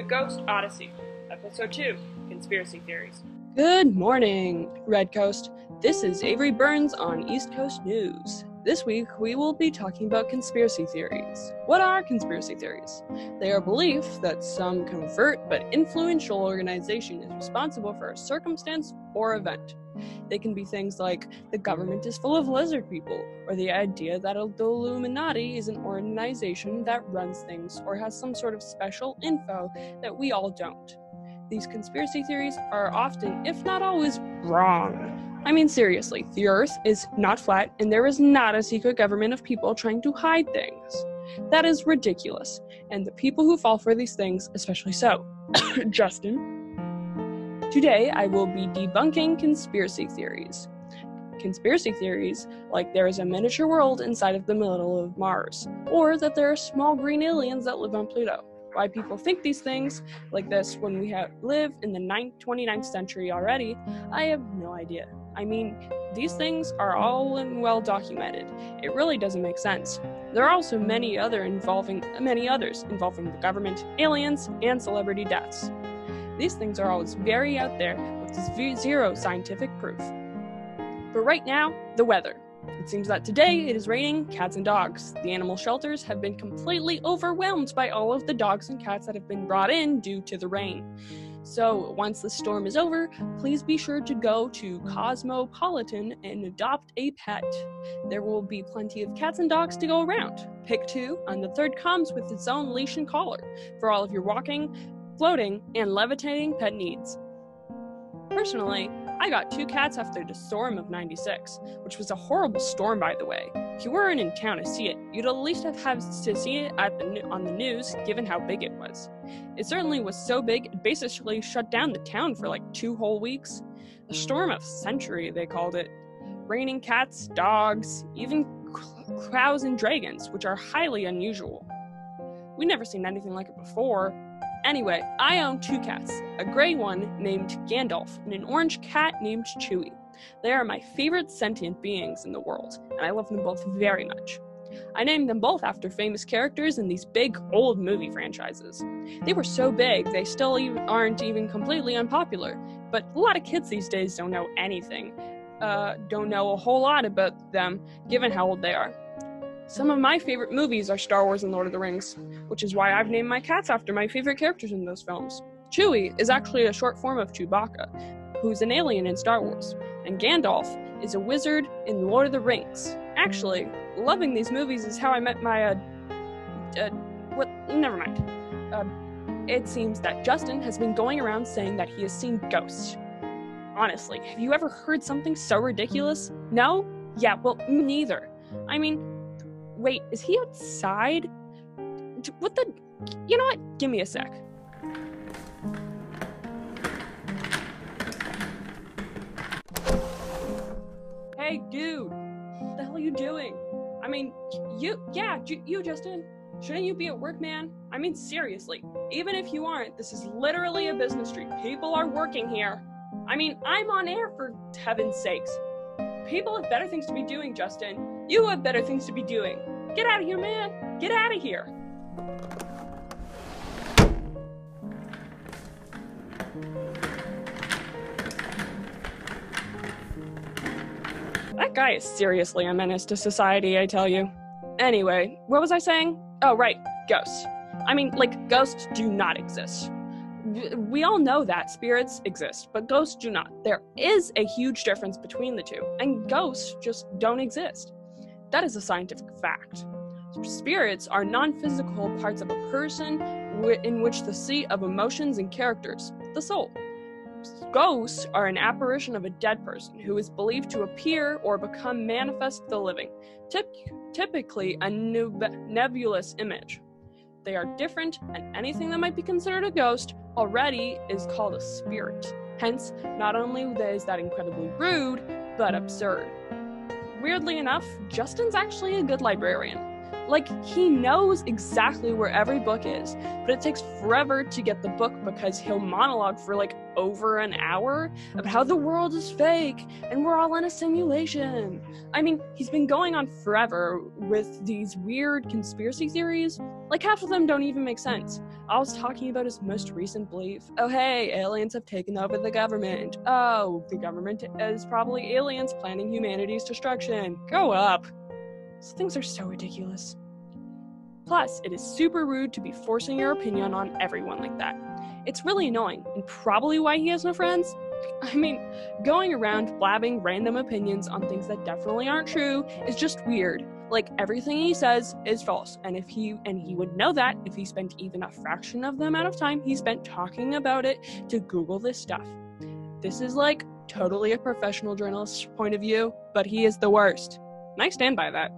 The Ghost Odyssey, Episode 2 Conspiracy Theories. Good morning, Redcoast. This is Avery Burns on East Coast News. This week, we will be talking about conspiracy theories. What are conspiracy theories? They are belief that some covert but influential organization is responsible for a circumstance or event. They can be things like the government is full of lizard people, or the idea that the Illuminati is an organization that runs things or has some sort of special info that we all don't. These conspiracy theories are often, if not always, wrong. I mean, seriously, the Earth is not flat, and there is not a secret government of people trying to hide things. That is ridiculous, and the people who fall for these things, especially so. Justin, Today, I will be debunking conspiracy theories. Conspiracy theories, like there is a miniature world inside of the middle of Mars, or that there are small green aliens that live on Pluto. Why people think these things like this when we have live in the 29th century already, I have no idea. I mean, these things are all and well documented. It really doesn't make sense. There are also many other involving many others involving the government, aliens, and celebrity deaths. These things are always very out there with zero scientific proof. But right now, the weather. It seems that today it is raining cats and dogs. The animal shelters have been completely overwhelmed by all of the dogs and cats that have been brought in due to the rain. So, once the storm is over, please be sure to go to Cosmopolitan and adopt a pet. There will be plenty of cats and dogs to go around. Pick two, and the third comes with its own leash and collar for all of your walking, floating, and levitating pet needs. Personally, I got two cats after the storm of 96, which was a horrible storm, by the way. If you weren't in town to see it, you'd at least have had to see it the, on the news, given how big it was. It certainly was so big, it basically shut down the town for like two whole weeks. The storm of century, they called it. Raining cats, dogs, even crows and dragons, which are highly unusual. We'd never seen anything like it before, Anyway, I own two cats a gray one named Gandalf and an orange cat named Chewie. They are my favorite sentient beings in the world, and I love them both very much. I named them both after famous characters in these big old movie franchises. They were so big, they still aren't even completely unpopular, but a lot of kids these days don't know anything, uh, don't know a whole lot about them, given how old they are. Some of my favorite movies are Star Wars and Lord of the Rings, which is why I've named my cats after my favorite characters in those films. Chewie is actually a short form of Chewbacca, who's an alien in Star Wars, and Gandalf is a wizard in Lord of the Rings. Actually, loving these movies is how I met my, uh, uh what, never mind. Uh, it seems that Justin has been going around saying that he has seen ghosts. Honestly, have you ever heard something so ridiculous? No? Yeah, well, neither. I mean, Wait, is he outside? What the? You know what? Give me a sec. Hey, dude. What the hell are you doing? I mean, you, yeah, you, Justin. Shouldn't you be at work, man? I mean, seriously. Even if you aren't, this is literally a business street. People are working here. I mean, I'm on air for heaven's sakes. People have better things to be doing, Justin. You have better things to be doing. Get out of here, man. Get out of here. That guy is seriously a menace to society, I tell you. Anyway, what was I saying? Oh, right, ghosts. I mean, like, ghosts do not exist. We all know that spirits exist, but ghosts do not. There is a huge difference between the two, and ghosts just don't exist. That is a scientific fact. Spirits are non physical parts of a person in which the seat of emotions and characters, the soul. Ghosts are an apparition of a dead person who is believed to appear or become manifest to the living, Typ- typically a nebulous image. They are different, and anything that might be considered a ghost already is called a spirit. Hence, not only is that incredibly rude, but absurd. Weirdly enough, Justin's actually a good librarian. Like, he knows exactly where every book is, but it takes forever to get the book because he'll monologue for like over an hour about how the world is fake and we're all in a simulation. I mean, he's been going on forever with these weird conspiracy theories. Like, half of them don't even make sense. I was talking about his most recent belief. Oh, hey, aliens have taken over the government. Oh, the government is probably aliens planning humanity's destruction. Go up. These things are so ridiculous. Plus, it is super rude to be forcing your opinion on everyone like that. It's really annoying, and probably why he has no friends. I mean, going around blabbing random opinions on things that definitely aren't true is just weird. Like everything he says is false, and if he and he would know that if he spent even a fraction of the amount of time he spent talking about it to Google this stuff. This is like totally a professional journalist's point of view, but he is the worst. And I stand by that.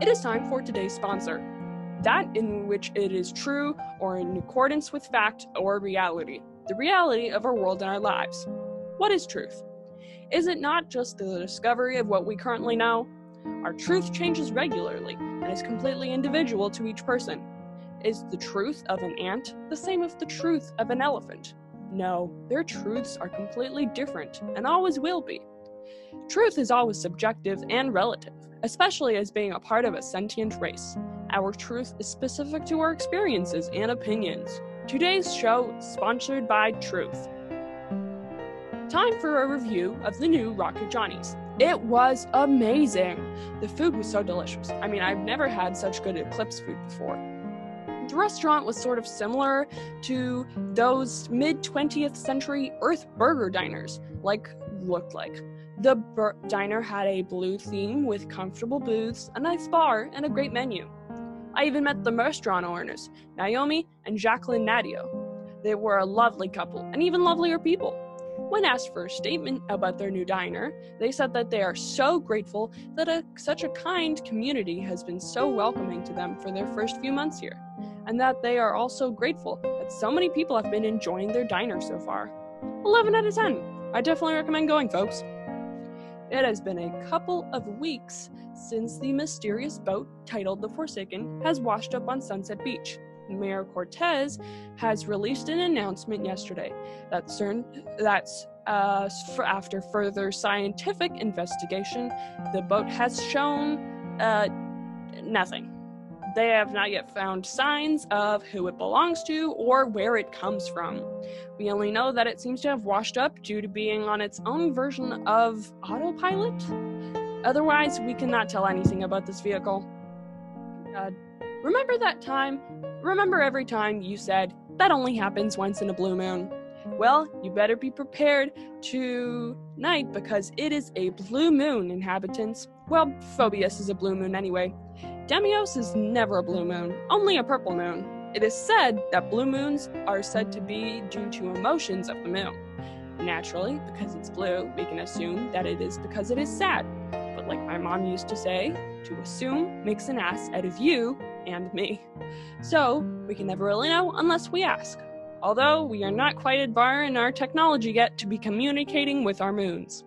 It is time for today's sponsor. That in which it is true or in accordance with fact or reality. The reality of our world and our lives. What is truth? Is it not just the discovery of what we currently know? Our truth changes regularly and is completely individual to each person. Is the truth of an ant the same as the truth of an elephant? No, their truths are completely different and always will be. Truth is always subjective and relative especially as being a part of a sentient race. Our truth is specific to our experiences and opinions. Today's show is sponsored by Truth. Time for a review of the new Rocket Johnny's. It was amazing. The food was so delicious. I mean, I've never had such good Eclipse food before. The restaurant was sort of similar to those mid 20th century Earth Burger diners, like looked like. The bur- diner had a blue theme with comfortable booths, a nice bar, and a great menu. I even met the restaurant owners, Naomi and Jacqueline Nadio. They were a lovely couple, and even lovelier people. When asked for a statement about their new diner, they said that they are so grateful that a, such a kind community has been so welcoming to them for their first few months here, and that they are also grateful that so many people have been enjoying their diner so far. 11 out of 10. I definitely recommend going, folks. It has been a couple of weeks since the mysterious boat titled the Forsaken has washed up on Sunset Beach. Mayor Cortez has released an announcement yesterday that CERN, that's uh, after further scientific investigation, the boat has shown uh, nothing. They have not yet found signs of who it belongs to or where it comes from. We only know that it seems to have washed up due to being on its own version of autopilot. Otherwise, we cannot tell anything about this vehicle. Uh, remember that time? Remember every time you said, that only happens once in a blue moon? Well, you better be prepared tonight because it is a blue moon, inhabitants. Well, Phobos is a blue moon anyway. Deimos is never a blue moon, only a purple moon. It is said that blue moons are said to be due to emotions of the moon. Naturally, because it's blue, we can assume that it is because it is sad. But like my mom used to say, to assume makes an ass out of you and me. So, we can never really know unless we ask. Although we are not quite advanced in our technology yet to be communicating with our moons.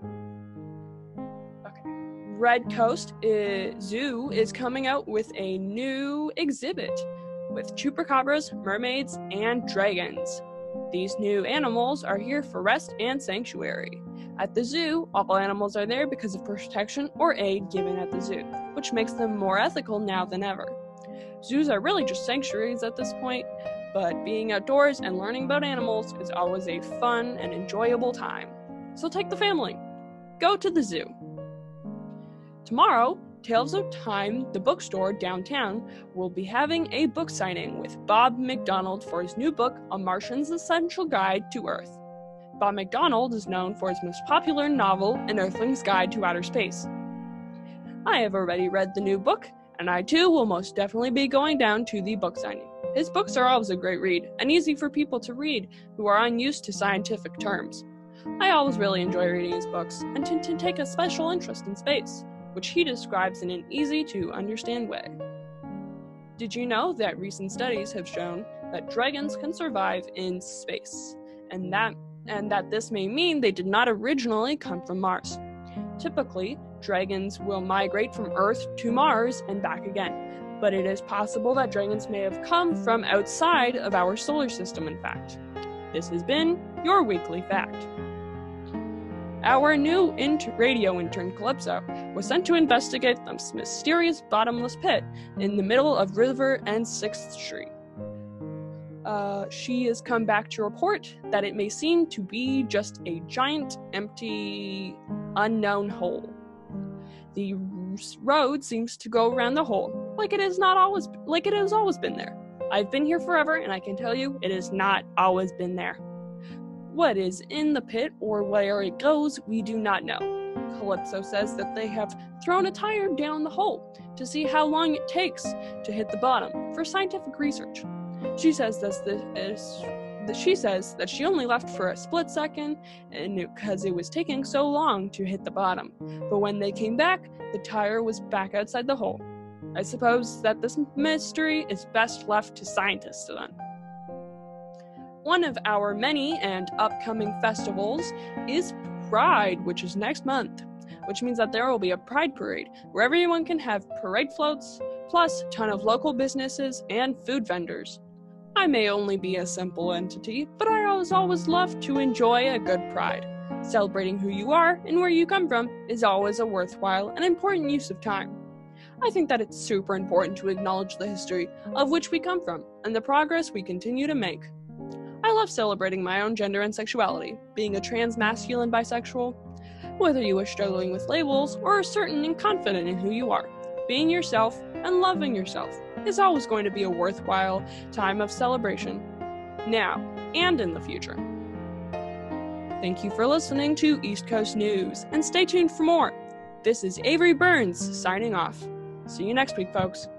Redcoast is, Zoo is coming out with a new exhibit with chupacabras, mermaids, and dragons. These new animals are here for rest and sanctuary. At the zoo, all animals are there because of protection or aid given at the zoo, which makes them more ethical now than ever. Zoos are really just sanctuaries at this point, but being outdoors and learning about animals is always a fun and enjoyable time. So take the family. Go to the zoo. Tomorrow, Tales of Time, the bookstore downtown, will be having a book signing with Bob McDonald for his new book, A Martian's Essential Guide to Earth. Bob McDonald is known for his most popular novel, An Earthling's Guide to Outer Space. I have already read the new book, and I too will most definitely be going down to the book signing. His books are always a great read, and easy for people to read who are unused to scientific terms. I always really enjoy reading his books, and tend to take a special interest in space which he describes in an easy to understand way. Did you know that recent studies have shown that dragons can survive in space, and that and that this may mean they did not originally come from Mars? Typically, dragons will migrate from Earth to Mars and back again. But it is possible that dragons may have come from outside of our solar system, in fact. This has been your weekly fact. Our new int- radio intern, Calypso, was sent to investigate the mysterious bottomless pit in the middle of River and 6th Street. Uh, she has come back to report that it may seem to be just a giant, empty, unknown hole. The road seems to go around the hole, like it is not always like it has always been there. I've been here forever, and I can tell you, it has not always been there. What is in the pit or where it goes, we do not know. Calypso says that they have thrown a tire down the hole to see how long it takes to hit the bottom for scientific research. She says this is that she says that she only left for a split second and because it was taking so long to hit the bottom. But when they came back, the tire was back outside the hole. I suppose that this mystery is best left to scientists then. One of our many and upcoming festivals is Pride, which is next month, which means that there will be a Pride parade where everyone can have parade floats, plus a ton of local businesses and food vendors. I may only be a simple entity, but I always always love to enjoy a good pride. Celebrating who you are and where you come from is always a worthwhile and important use of time. I think that it's super important to acknowledge the history of which we come from and the progress we continue to make. I love celebrating my own gender and sexuality, being a trans masculine bisexual. Whether you are struggling with labels or are certain and confident in who you are, being yourself and loving yourself is always going to be a worthwhile time of celebration, now and in the future. Thank you for listening to East Coast News, and stay tuned for more. This is Avery Burns signing off. See you next week, folks.